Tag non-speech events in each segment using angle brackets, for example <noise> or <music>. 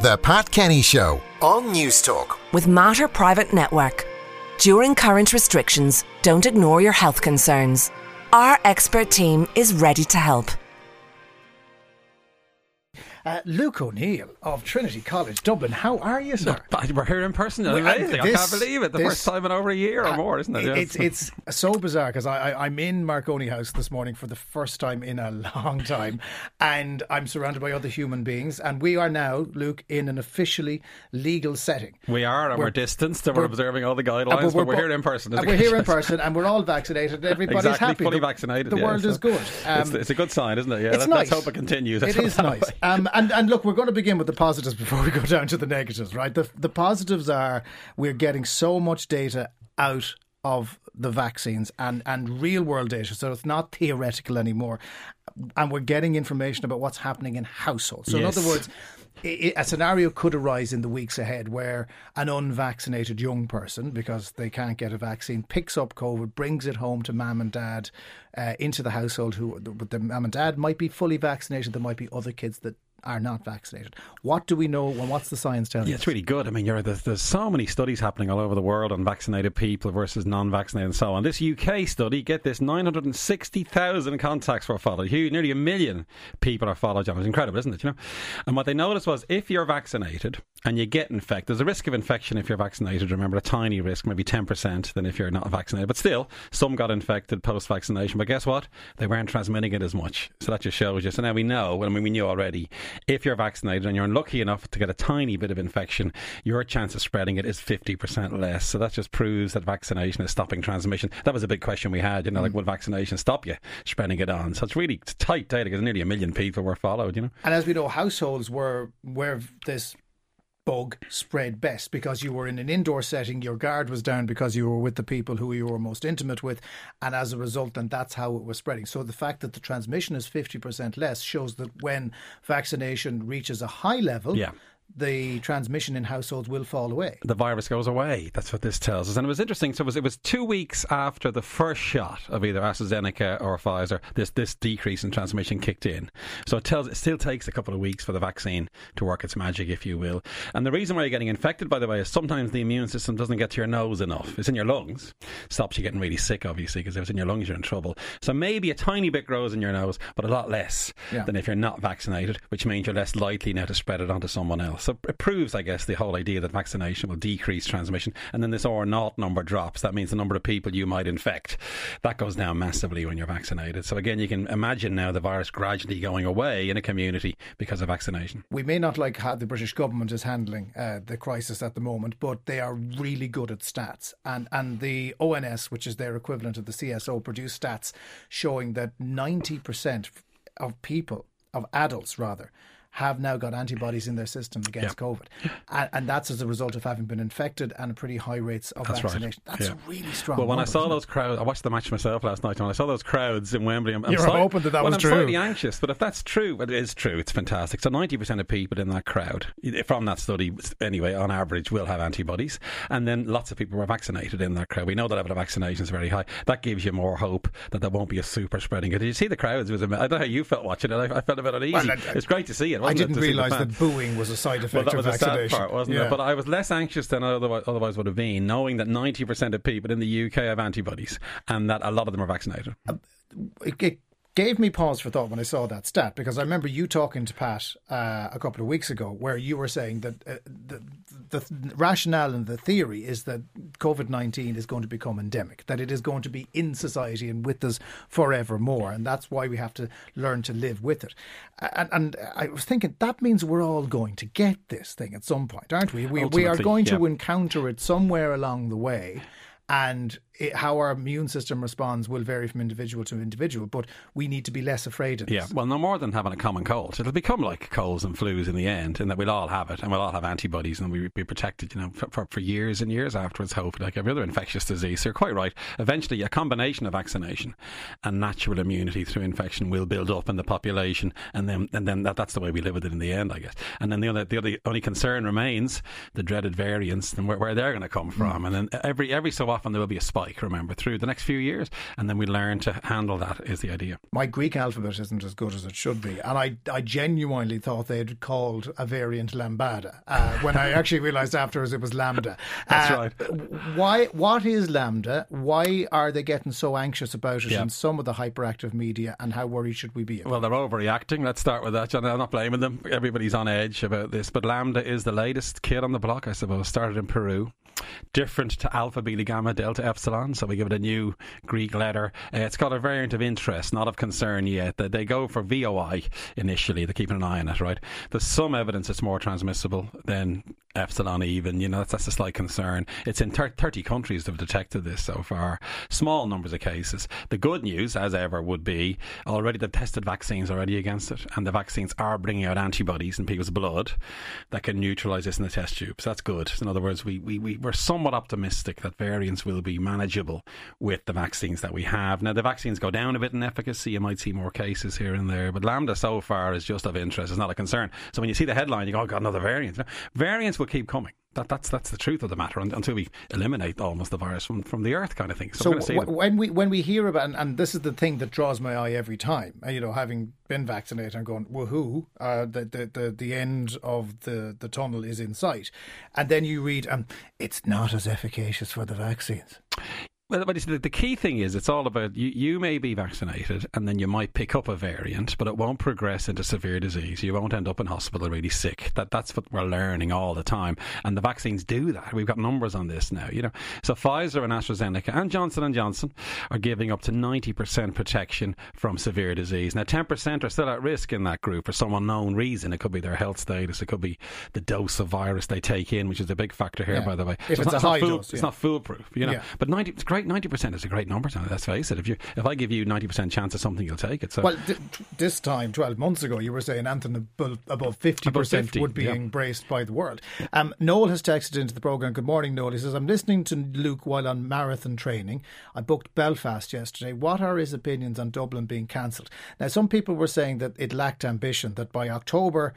The Pat Kenny Show on News Talk. with Mater Private Network. During current restrictions, don't ignore your health concerns. Our expert team is ready to help. Uh, Luke O'Neill of Trinity College, Dublin. How are you, sir? But We're here in person. Well, It's amazing. I can't believe it. The this- first time in over a year or more, isn't it? Yeah. It's it's so bizarre because I, I I'm in Marconi House this morning for the first time in a <laughs> long time, and I'm surrounded by other human beings, and we are now, Luke, in an officially legal setting. we are, and we're, we're- distanced, and we're, we're- observing all the guidelines, but we're, bo- here in person. we're here in <laughs> person, and we're all vaccinated. and Everybody's exactly, happy. fully the, vaccinated. The yeah, world so is good. <laughs> it's, Um, it's a good sign, isn't it? Yeah, it's let, nice. let's hope it continues. It is nice. Um, and, and look, we're going to begin with the positives before <laughs> we go down to the negatives, right? The, the positives are we're getting so much data out of the vaccines and, and real world data. So it's not theoretical anymore. And we're getting information about what's happening in households. So, Yes. in other words, a scenario could arise in the weeks ahead where an unvaccinated young person, because they can't get a vaccine, picks up COVID, brings it home to mum and dad uh, into the household. Who, but the mum and dad might be fully vaccinated. There might be other kids that are not vaccinated. What do we know? And what's the science telling Yeah, us? it's really good. I mean, you're, there's, there's so many studies happening all over the world on vaccinated people versus non-vaccinated and so on. This UK study, get this, 960,000 contacts were followed. Nearly a million people are followed, John. It's incredible, isn't it? You know, and what they noticed was if you're vaccinated and you get infected, there's a risk of infection if you're vaccinated. Remember, a tiny risk, maybe 10% than if you're not vaccinated. But still, some got infected post-vaccination. But guess what? They weren't transmitting it as much. So that just shows you. So now we know, I mean, we knew already, if you're vaccinated and you're unlucky enough to get a tiny bit of infection, your chance of spreading it is 50% less. So that just proves that vaccination is stopping transmission. That was a big question we had, you know, like, mm. will vaccination stop you spreading it on? So it's really tight data because nearly a million people were followed, you know. And as we know, households were where this bug spread best because you were in an indoor setting, your guard was down because you were with the people who you were most intimate with, and as a result, then that's how it was spreading. So the fact that the transmission is fifty percent less shows that when vaccination reaches a high level, Yeah. The transmission in households will fall away. the virus goes away. That's what this tells us. And it was interesting. So it was, it was two weeks after the first shot of either AstraZeneca or Pfizer, this, this decrease in transmission kicked in. So it tells it still takes a couple of weeks for the vaccine to work its magic, if you will. And the reason why you're getting infected, by the way, is sometimes the immune system doesn't get to your nose enough. It's in your lungs. Stops you getting really sick, obviously, because if it's in your lungs, you're in trouble. So maybe a tiny bit grows in your nose, but a lot less Yeah. than if you're not vaccinated, which means you're less likely now to spread it onto someone else. So it proves, I guess, the whole idea that vaccination will decrease transmission. And then this R naught number drops. That means the number of people you might infect. That goes down massively when you're vaccinated. So again, you can imagine now the virus gradually going away in a community because of vaccination. We may not like how the British government is handling uh, the crisis at the moment, but they are really good at stats. And and the ONS, which is their equivalent of the CSO, produced stats showing that ninety percent of people, of adults rather, have now got antibodies in their system against COVID, and, and that's as a result of having been infected and pretty high rates of That's right. vaccination. That's Yeah. really strong. Well, when I saw those crowds, I watched the match myself last night. and When I saw those crowds in Wembley, I'm, I'm slight- hoping that that well, was I'm true. slightly anxious, but if that's true, it is true. It's fantastic. So 90% of people in that crowd, from that study, anyway, on average, will have antibodies, and then lots of people were vaccinated in that crowd. We know the level of vaccination is very high. That gives you more hope that there won't be a super spreading. Did you see the crowds? It was, I don't know how you felt watching it. I, I felt a bit uneasy. Well, I- it's great to see it. I didn't realise that booing was a side effect Well, that of was vaccination. part, wasn't Yeah. it? But I was less anxious than I otherwise, otherwise would have been, knowing that 90% of people in the UK have antibodies and that a lot of them are vaccinated. Uh, it, it gave me pause for thought when I saw that stat because I remember you talking to Pat uh, a couple of weeks ago where you were saying that uh, the, the rationale and the theory is that COVID 19 is going to become endemic, that it is going to be in society and with us forevermore. And that's why we have to learn to live with it. And, and I was thinking that means we're all going to get this thing at some point, aren't we? We, we are going to encounter it somewhere along the way. And it, how our immune system responds will vary from individual to individual, but we need to be less afraid of it. Yeah, well, no more than having a common cold. It'll become like colds and flus in the end, and that we'll all have it, and we'll all have antibodies, and we'll be protected, you know, for, for, years and years afterwards, hopefully, like every other infectious disease. So you're quite right. Eventually, a combination of vaccination and natural immunity through infection will build up in the population, and then and then that, that's the way we live with it in the end, I guess. And then the other the other only concern remains the dreaded variants and where, where they're going to come from, mm. and then every every so often there will be a spike. Like, remember, through the next few years. And then we learn to handle that, is the idea. My Greek alphabet isn't as good as it should be. And I, I genuinely thought they'd called a variant Lambada uh, when I <laughs> actually realised afterwards it was Lambda. <laughs> That's Uh, right. Why? What is Lambda? Why are they getting so anxious about it Yeah. in some of the hyperactive media? And how worried should we be? About Well, they're overreacting. Let's start with that, John. I'm not blaming them. Everybody's on edge about this. But Lambda is the latest kid on the block, I suppose. Started in Peru. Different to Alpha, Beta, Gamma, Delta, Epsilon. So we give it a new Greek letter. Uh, it's got a variant of interest, not of concern yet. They go for VOI initially. They're keeping an eye on it, right? There's some evidence it's more transmissible than Epsilon, even. You know, that's, that's a slight concern. It's in thir- 30 countries that have detected this so far. Small numbers of cases. The good news, as ever, would be already they've tested vaccines already against it, and the vaccines are bringing out antibodies in people's blood that can neutralise this in the test tubes. That's good. In other words, we, we, we, we're somewhat optimistic that variants will be manageable with the vaccines that we have. Now, the vaccines go down a bit in efficacy. You might see more cases here and there, but Lambda so far is just of interest. It's not a concern. So when you see the headline, you go, oh, God, another variant. Variants will keep coming. That, that's that's the truth of the matter un- until we eliminate almost the virus from, from the earth, kind of thing. So, So we're going to see w- when we when we hear about and, and this is the thing that draws my eye every time, uh, you know, having been vaccinated and going woohoo, uh, the, the the the end of the the tunnel is in sight, and then you read, um, it's not as efficacious for the vaccines. Well, but it's the, the key thing is it's all about you, you may be vaccinated and then you might pick up a variant, but it won't progress into severe disease. You won't end up in hospital really sick. That that's what we're learning all the time, and the vaccines do that. We've got numbers on this now. You know, so Pfizer and AstraZeneca and Johnson and Johnson are giving up to ninety percent protection from severe disease. Now, ten percent are still at risk in that group for some unknown reason. It could be their health status. It could be the dose of virus they take in, which is a big factor here, Yeah. by the way. If it's not, a high not fool- dose, it's not foolproof. You know, Yeah. but ninety, it's great. Ninety percent is a great number. Let's face it. If you, if I give you ninety percent chance of something, you'll take it. So Well, th- this time, 12 months ago, you were saying Anthony above, above 50% Above 50, would be yeah. embraced by the world. Um, Noel has texted into the programme. Good morning, Noel. He says, I'm listening to Luke while on marathon training. I booked Belfast yesterday. What are his opinions on Dublin being cancelled? Now, some people were saying that it lacked ambition, that by October,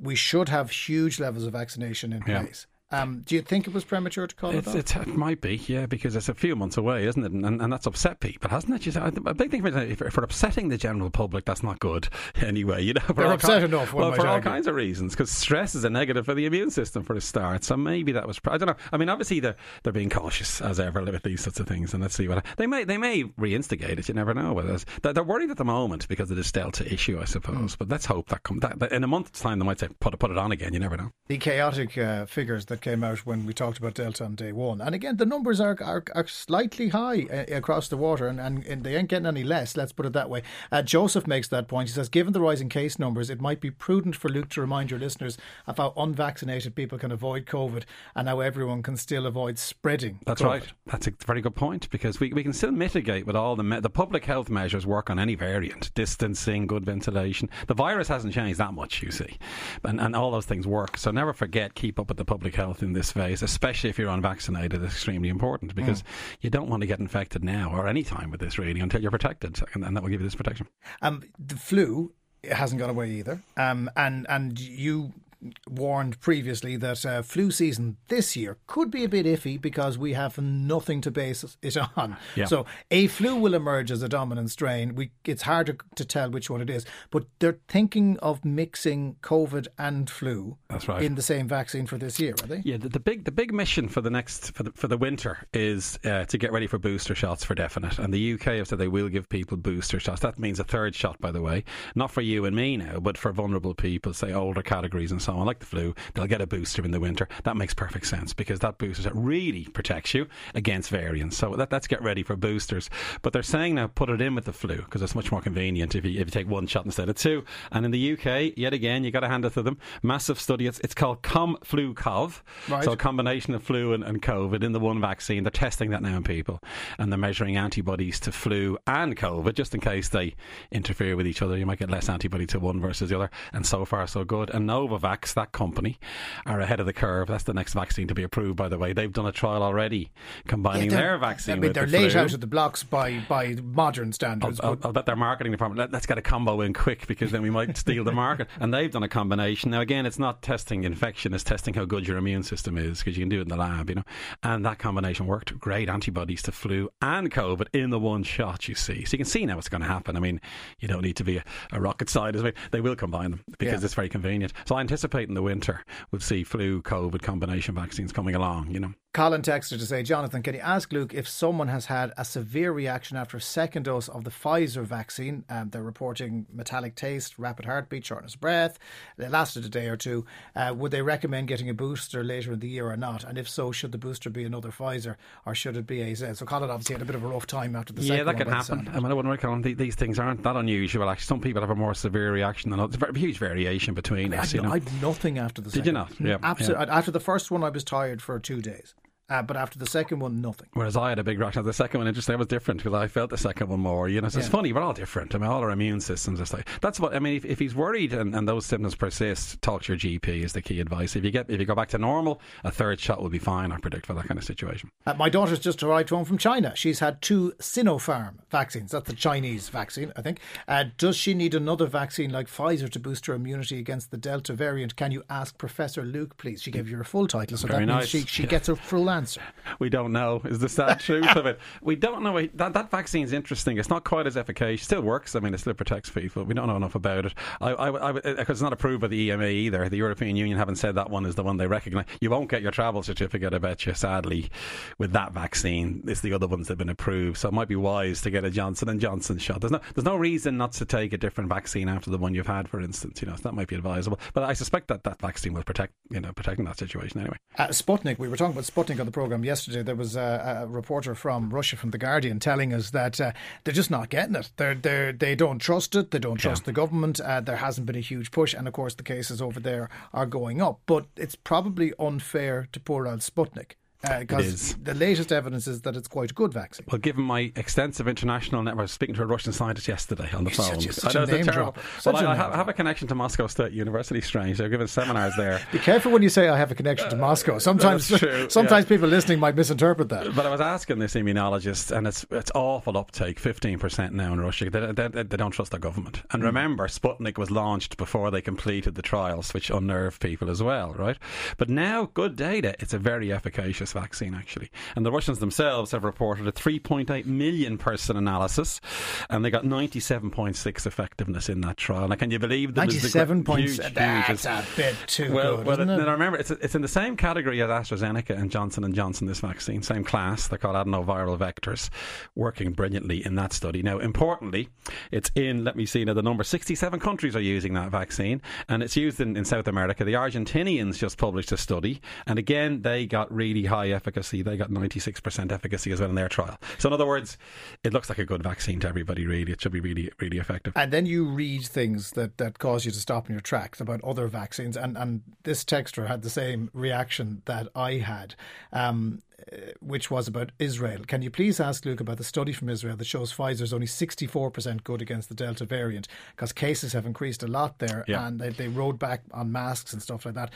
we should have huge levels of vaccination in Yeah. place. Um, do you think it was premature to call It's, it off? it might be, yeah, because it's a few months away, isn't it? And, and that's upset people, hasn't it? You say, a big thing for if, if we're upsetting the general public, that's not good <laughs> anyway. You know, They're upset ki- enough, Well, for all argue. kinds of reasons, because stress is a negative for the immune system for a start. So maybe that was. I don't know. I mean, obviously they're they're being cautious as ever with these sorts of things, and let's see what they may they may reinstigate it. You never know. There's- they're, worried at the moment because of this Delta issue, I suppose. Hmm. But let's hope that comes. That, that in a month's time, they might say put it put it on again. You never know. the chaotic uh, figures that came out when we talked about Delta on day one. And again, the numbers are are, are slightly high uh, across the water, and, and, and they ain't getting any less. Let's put it that way. Uh, Joseph makes that point. He says, given the rising case numbers, it might be prudent for Luke to remind your listeners of how unvaccinated people can avoid COVID and how everyone can still avoid spreading. That's COVID. right. That's a very good point because we, we can still mitigate with all the me- the public health measures work on any variant, distancing, good ventilation. The virus hasn't changed that much, you see, and and all those things work. So never forget, keep up with the public health in this phase, especially if you're unvaccinated. It's extremely important because you don't want to get infected now or any time with this really until you're protected, and, and that will give you this protection. Um, the flu hasn't gone away either. Um, and and you warned previously that uh, flu season this year could be a bit iffy because we have nothing to base it on. Yeah. So a flu will emerge as a dominant strain. We it's hard to, to tell which one it is, but they're thinking of mixing COVID and flu That's right. in the same vaccine for this year, are they? Yeah, the, the big the big mission for the next for the for the winter is uh, to get ready for booster shots for definite. And the UK have said they will give people booster shots. That means a third shot, by the way, not for you and me now, but for vulnerable people, say older categories and so on, like the flu. They'll get a booster in the winter. That makes perfect sense because that booster really protects you against variants. So that, let's get ready for boosters. But they're saying now put it in with the flu because it's much more convenient if you if you take one shot instead of two. And in the UK, yet again, you got to hand it to them. Massive study. It's it's called ComFluCOV. Right. So a combination of flu and, and COVID in the one vaccine. They're testing that now in people, and they're measuring antibodies to flu and COVID just in case they interfere with each other. You might get less antibody to one versus the other. And so far, so good. And Novavax Novavax, that company, are ahead of the curve. That's the next vaccine to be approved, by the way. They've done a trial already combining Yeah, their vaccine I mean, they're the late flu. out of the blocks by by modern I'll, standards. I'll, but I'll bet their marketing department, let, us get a combo in quick because then we might <laughs> steal the market. And they've done a combination. Now, again, it's not testing infection, it's testing how good your immune system is because you can do it in the lab, you know. And that combination worked. Great antibodies to flu and COVID in the one shot, you see. So you can see now what's going to happen. I mean, you don't need to be a, a rocket scientist. They will combine them because Yeah. it's very convenient. So I anticipate in the winter we'll see flu, COVID combination vaccines coming along, you know. Colin texted to say, Jonathan, can you ask Luke if someone has had a severe reaction after a second dose of the Pfizer vaccine? Um, they're reporting metallic taste, rapid heartbeat, shortness of breath. It lasted a day or two. Uh, would they recommend getting a booster later in the year or not? And if so, should the booster be another Pfizer or should it be AZ? So Colin obviously had a bit of a rough time after the yeah, second that one can happen. I mean, I wouldn't recommend th- these things aren't that unusual. Actually, some people have a more severe reaction than others. There's a huge variation between us. I'd, You know, I'd nothing after the Did second. you not? Yeah, Absolutely. After the first one, I was tired for two days. Uh, but after the second one, nothing. Whereas I had a big reaction. The second one, interesting, I was different because I felt the second one more. You know, so it's Yeah. funny. We're all different. I mean, all our immune systems are like that's what I mean. If, if he's worried and, and those symptoms persist, talk to your GP is the key advice. If you get if you go back to normal, a third shot will be fine. I predict for that kind of situation. Uh, my daughter's just arrived home from China. She's had two Sinopharm vaccines. That's the Chinese vaccine, I think. Uh, does she need another vaccine like Pfizer to boost her immunity against the Delta variant? Can you ask Professor Luke, please? She gave you her full title, so Very that means she, she Yeah. gets her full answer. We don't know. Is the sad truth of it? We don't know. That that vaccine's interesting. It's not quite as efficacious. It Still works. I mean, it still protects people. We don't know enough about it. I, I, I, because it's not approved by the EMA either. The European Union haven't said that one is the one they recognise. You won't get your travel certificate, I bet you. Sadly, with that vaccine, it's the other ones that have been approved. So it might be wise to get a Johnson and Johnson shot. There's no there's no reason not to take a different vaccine after the one you've had, for instance. You know, so that might be advisable. But I suspect that that vaccine will protect you know protect in that situation anyway. Uh, Sputnik, we were talking about Sputnik the programme yesterday. There was a, a reporter from Russia, from The Guardian, telling us that uh, they're just not getting it. They're, they're, they don't trust it. They don't trust the government. Uh, there hasn't been a huge push. And of course, the cases over there are going up. But it's probably unfair to poor old Sputnik. Because is. the latest evidence is that it's quite a good vaccine. Well, given my extensive international network, I was speaking to a Russian scientist yesterday on the phone. such a- such I know, a name terrible. Well, Such a I, I name have, I have a connection to Moscow State University. Strange, they're giving seminars there. <laughs> Be careful when you say I have a connection to Moscow. Sometimes, true, <laughs> sometimes yeah. people listening might misinterpret that. But I was asking this immunologist, and it's it's awful uptake, fifteen percent now in Russia. They, they, they don't trust their government. And Hmm. remember, Sputnik was launched before they completed the trials, which unnerved people as well, right? But now, good data. It's a very efficacious vaccine, actually. And the Russians themselves have reported a 3.8 million person analysis, and they got 97.6 effectiveness in that trial. Now, can you believe that? Ninety-seven points. Huge, huge. That's a bit too Well, good, well, isn't it? now remember, it's, it's in the same category as AstraZeneca and Johnson and Johnson. This vaccine, same class. They're called adenoviral vectors, working brilliantly in that study. Now, importantly, it's in. Let me see now. The number sixty-seven countries are using that vaccine, and it's used in, in South America. The Argentinians just published a study, and again, they got really high efficacy. They got ninety-six percent efficacy as well in their trial. So, in other words, it looks like a good vaccine to everybody. Really, it should be really, really effective. And then you read things that, that cause you to stop in your tracks about other vaccines. And, and this texter had the same reaction that I had, um, Uh, which was about Israel. Can you please ask Luke about the study from Israel that shows Pfizer's only 64% good against the Delta variant? Because cases have increased a lot there Yeah. and they, they rode back on masks and stuff like that.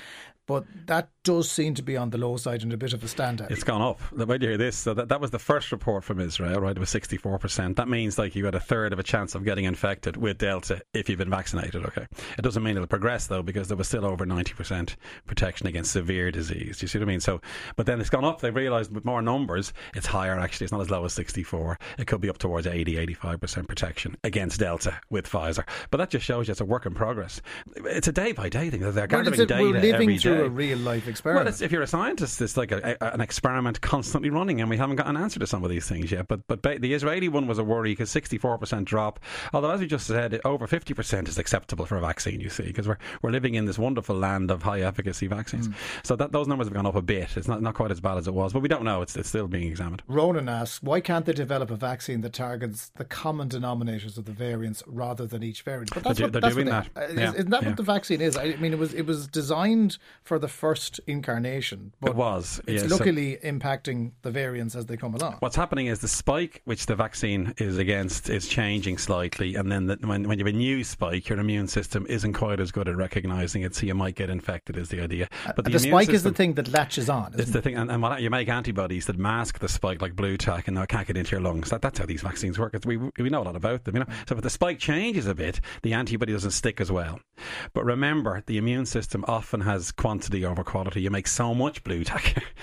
But that does seem to be on the low side and a bit of a standout. It's gone up. Way you hear this, so that, that was the first report from Israel, right? It was 64%. That means like you had a third of a chance of getting infected with Delta if you've been vaccinated, okay? It doesn't mean it'll progress though, because there was still over 90% protection against severe disease. Do you see what I mean? So, but then it's gone up. They've realised with more numbers, it's higher actually. It's not as low as 64. It could be up towards 80, 85% protection against Delta with Pfizer. But that just shows you it's a work in progress. It's a day by day thing. They're Well, gathering a- data we're living every through day. a real life Well, experiment. it's, if you're a scientist, it's like a, a, an experiment constantly running, and we haven't got an answer to some of these things yet. But but ba- the Israeli one was a worry because 64% drop. Although, as we just said, over 50% is acceptable for a vaccine. You see, because we're we're living in this wonderful land of high efficacy vaccines. Mm. So that those numbers have gone up a bit. It's not not quite as bad as it was, but we don't know. It's, it's still being examined. Ronan asks, why can't they develop a vaccine that targets the common denominators of the variants rather than each variant? But that's They're what, that's they're what doing they- that. uh, Yeah, Isn't that yeah. what the vaccine is? I mean, it was it was designed for the first incarnation, but It was. it's yeah, so- luckily impacting the variants as they come along. What's happening is the spike, which the vaccine is against, is changing slightly, and then the, when when you have a new spike, your immune system isn't quite as good at recognizing it, so you might get infected. Is the idea? But the, immune spike is the thing that latches on. It's Isn't the it? thing, and, and what, you make antibodies that mask the spike, like Blu Tack, and it can't get into your lungs. That, that's how these vaccines work. We we know a lot about them, you know. So if the spike changes a bit, the antibody doesn't stick as well. But remember, the immune system often has quantity over quality. You make so much Blu Tack. <laughs>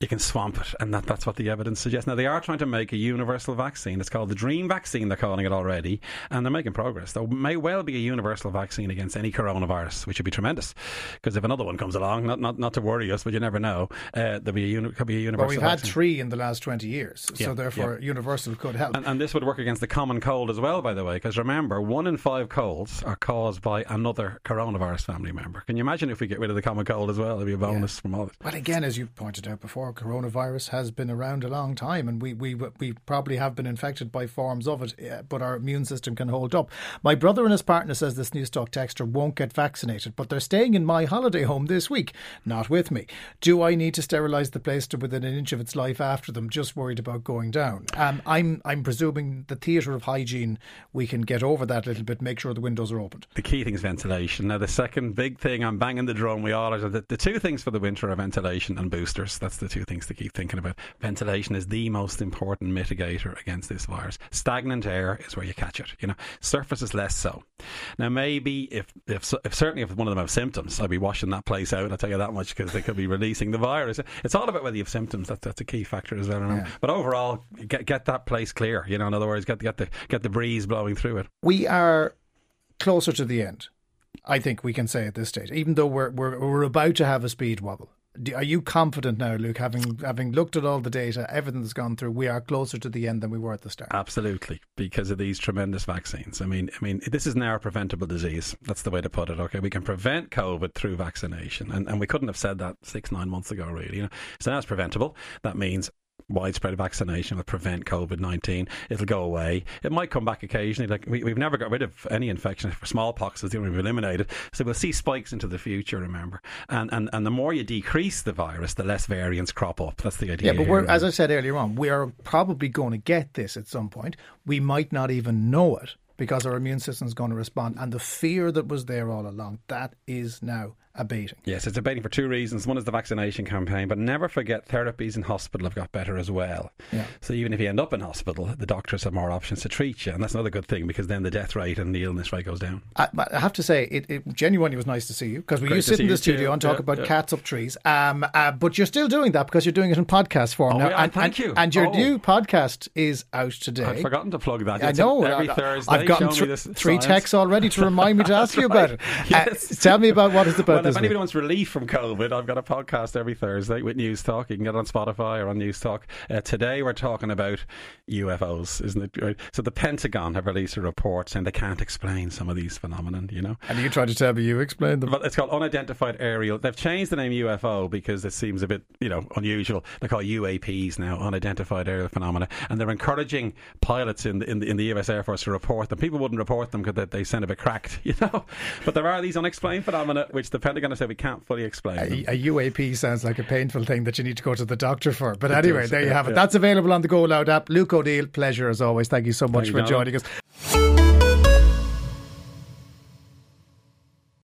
You can swamp it, and that, that's what the evidence suggests. Now, they are trying to make a universal vaccine. It's called the Dream Vaccine, they're calling it already, and they're making progress. There may well be a universal vaccine against any coronavirus, which would be tremendous. Because if another one comes along, not, not, not to worry us, but you never know, uh, there'll be a, uni- could be a universal But we've had three in the last 20 years, Yeah, so therefore universal could help. And, and this would work against the common cold as well, by the way, because remember, one in five colds are caused by another coronavirus family member. Can you imagine if we get rid of the common cold as well? It'd be a bonus from all this. Well, again, as you pointed out before, coronavirus has been around a long time, and we, we we probably have been infected by forms of it, uh, but our immune system can hold up. My brother and his partner says this News Talk texter won't get vaccinated, but they're staying in my holiday home this week, not with me. Do I need to sterilise the place to within an inch of its life after them? Just worried about going down. Um, I'm I'm presuming the theatre of hygiene we can get over that a little bit. Make sure the windows are opened. The key thing is ventilation. Now, the second big thing, I'm banging the drum, we all are. The, the two things for the winter are ventilation and boosters. That's the two things to keep thinking about. Ventilation is the most important mitigator against this virus. Stagnant air is where you catch it. You know, surface is less so. Now, maybe if, if, if certainly if one of them have symptoms, I'd be washing that place out. I'll tell you that much because they could be releasing the virus. It's all about whether you have symptoms. That's, that's a key factor as well. Remember. But overall, get get that place clear. You know, in other words, get get the get the breeze blowing through it. we are closer to the end. I think we can say at this stage, even though we're we're, we're about to have a speed wobble. Are you confident now, Luke? Having having looked at all the data, everything that's gone through, we are closer to the end than we were at the start. Absolutely, because of these tremendous vaccines. I mean, I mean, this is now a preventable disease. That's the way to put it. Okay, we can prevent COVID through vaccination, and, and we couldn't have said that six nine months ago, really. You know, so now it's preventable. That means widespread vaccination will prevent COVID nineteen. It'll go away. It might come back occasionally. Like we, we've never got rid of any infection for smallpox. Is the only we've eliminated. So we'll see spikes into the future. Remember, and and and the more you decrease the virus, the less variants crop up. That's the idea. Yeah, but here, as I said earlier on, we are probably going to get this at some point. We might not even know it because our immune system is going to respond. And the fear that was there all along, that is now abating. Yes, it's abating for two reasons. One is the vaccination campaign, but never forget therapies in hospital have got better as well. Yeah. So even if you end up in hospital, the doctors have more options to treat you, and that's another good thing because then the death rate and the illness rate goes down. I, I have to say, it, it genuinely was nice to see you because we Great used to sit in the studio too. and talk Yeah, about yeah. cats up trees. Um, uh, but you're still doing that because you're doing it in podcast form Oh, now. yeah, and, thank and, you. And your Oh. new podcast is out today. I'd forgotten to plug that. I know. every I- Thursday. I've gotten show me thr- this three science. texts already to remind me to ask you about it. <laughs> Yes. Uh, tell me about what it's about <laughs> If anybody wants relief from COVID, I've got a podcast every Thursday with News Talk. You can get it on Spotify or on News Talk. Uh, today we're talking about UFOs, isn't it? So the Pentagon have released a report saying they can't explain some of these phenomena. You know, And you tried to tell me you explained them. But it's called unidentified aerial. They've changed the name UFO because it seems a bit, you know, unusual. They call UAPs now, unidentified aerial phenomena, and they're encouraging pilots in the, in the in the U.S. Air Force to report them. People wouldn't report them because they, they sound a bit cracked, <laughs> you know. But there are these unexplained phenomena which the Pentagon has said we can't fully explain. A, a UAP sounds like a painful thing that you need to go to the doctor for. But anyway, does, there you have it. That's available on the GoLoud app. Luke O'Neill, pleasure as always. Thank you so much you, for Jonathan. joining us.